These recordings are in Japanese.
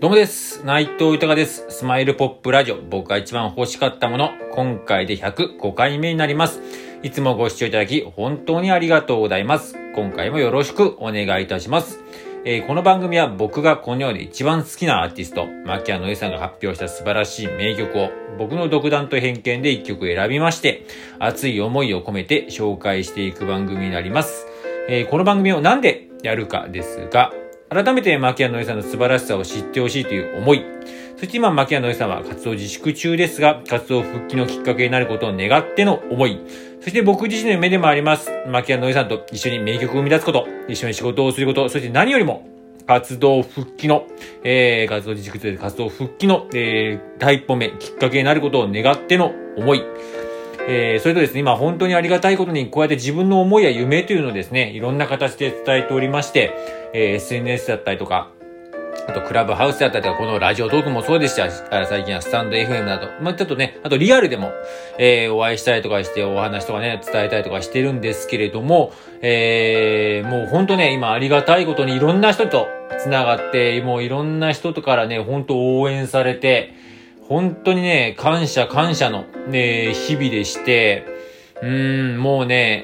どうもです。内藤豊です。スマイルポップラジオ。僕が一番欲しかったもの。今回で105回目になります。いつもご視聴いただき、本当にありがとうございます。今回もよろしくお願いいたします。えーこの番組は僕がこの世で一番好きなアーティスト、牧谷のえさんが発表した素晴らしい名曲を、僕の独断と偏見で一曲選びまして、熱い思いを込めて紹介していく番組になります。えーこの番組をなんでやるかですが、改めて牧谷のえさんの素晴らしさを知ってほしいという思い、そして今、牧谷のえさんは活動自粛中ですが、活動復帰のきっかけになることを願っての思い、そして僕自身の夢でもあります、牧谷のえさんと一緒に名曲を生み出すこと、一緒に仕事をすること、そして何よりも、活動復帰の、えー、活動自粛中で活動復帰の、えー、第一歩目、きっかけになることを願っての思い、えーそれとですね、今本当にありがたいことに、こうやって自分の思いや夢というのをですね、いろんな形で伝えておりまして、えー SNS だったりとか、あと、クラブハウスだったりとか、このラジオトークもそうでしたし、最近はスタンド FM など、まあ、ちょっとね、あとリアルでも、えーお会いしたりとかして、お話とかね、伝えたりとかしてるんですけれども、えーもう本当ね、今ありがたいことにいろんな人と繋がって、もういろんな人とからね、本当応援されて、本当にね、感謝感謝の、ね、日々でして、うーん、もうね、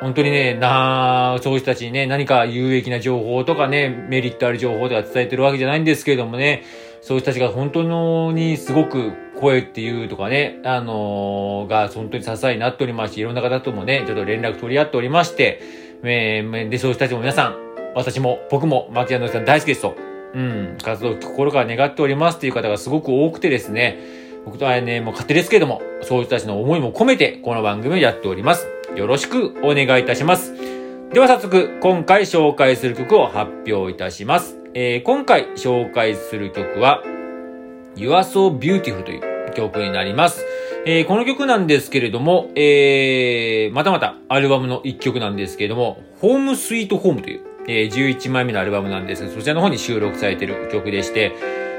本当にね、なそういう人たちにね、何か有益な情報とかね、メリットある情報とか伝えてるわけじゃないんですけれどもね、そういう人たちが本当にすごく声っていうとかね、あのーが本当に支えになっておりまし、いろんな方ともね、ちょっと連絡取り合っておりまして、えーで、そういう人たちも皆さん、私も、僕も、牧谷のさん大好きですと。うん、活動を心から願っておりますっていう方がすごく多くてですね、僕とはね、もう勝手ですけれども、そういう人たちの思いも込めて、この番組をやっております。よろしくお願いいたします。では早速、今回紹介する曲を発表いたします。えー今回紹介する曲は、You Are So Beautiful という曲になります。えーこの曲なんですけれども、えーまたまたアルバムの一曲なんですけれども、Home Sweet Home という、えー11枚目のアルバムなんですが、そちらの方に収録されている曲でして、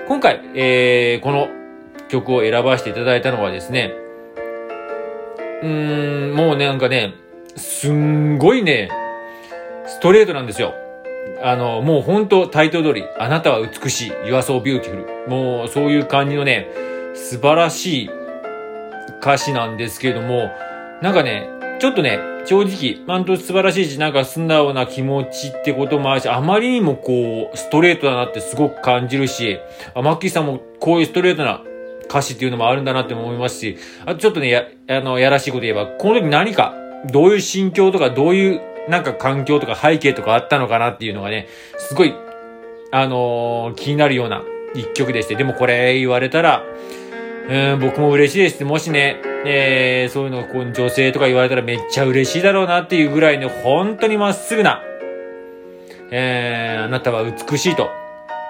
今回、えーこの曲を選ばせていただいたのはですね、うーん、もうね、なんかね、すんごいね、ストレートなんですよ。あの、もう本当タイトル通り、あなたは美しい、You are so beautiful。もうそういう感じのね、素晴らしい歌詞なんですけれども、なんかね、ちょっとね、正直、本当素晴らしいし、なんか素直な気持ちってこともあるし、あまりにもこう、ストレートだなってすごく感じるし、あ、マッキーさんもこういうストレートな歌詞っていうのもあるんだなって思いますし、あとちょっとね、や、あの、やらしいこと言えば、この時何か、どういう心境とか、どういう、なんか環境とか背景とかあったのかなっていうのがね、すごい、あのー気になるような一曲でして、でもこれ言われたら、うん、僕も嬉しいです。もしね、えー、そういうのがこう女性とか言われたらめっちゃ嬉しいだろうなっていうぐらいね、本当にまっすぐな、えー、あなたは美しいと。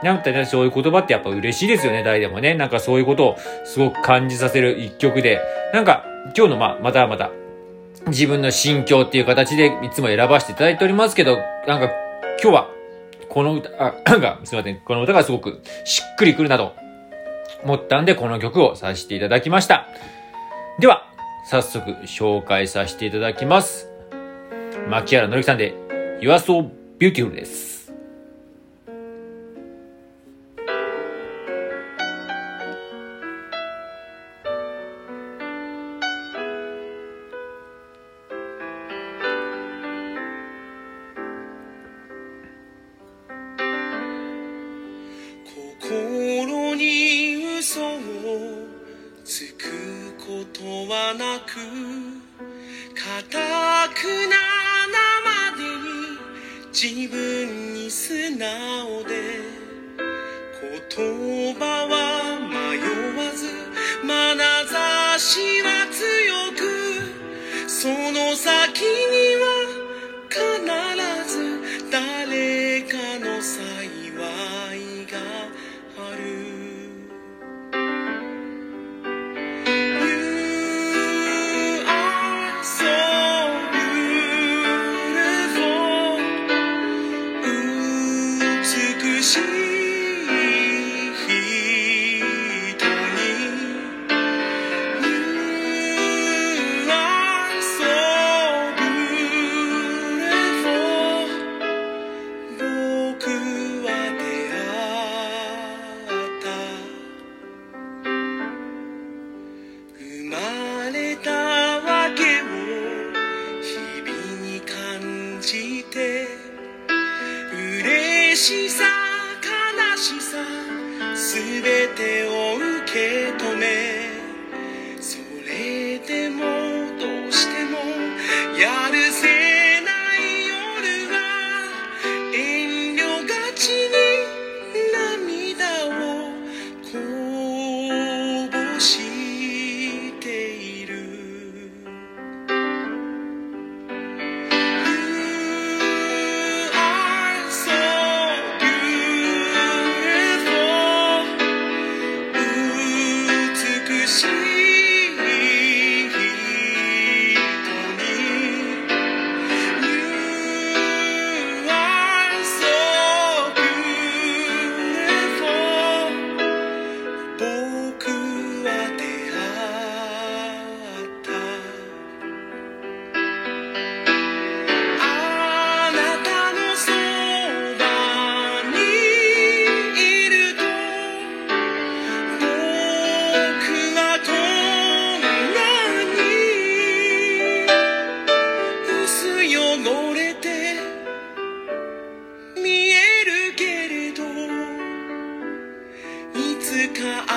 なんかね、そういう言葉ってやっぱ嬉しいですよね、誰でもね。なんかそういうことをすごく感じさせる一曲で、なんか今日のまあ、またまた、自分の心境っていう形でいつも選ばせていただいておりますけど、なんか今日は、この歌、あ、なんかすいません、この歌がすごくしっくりくるなと思ったんで、この曲をさせていただきました。では、早速紹介させていただきます。牧原のりさんで、You are so beautiful です。つくことはなく固くなまでに自分に素直で言葉は迷わず眼差しは強くその先に見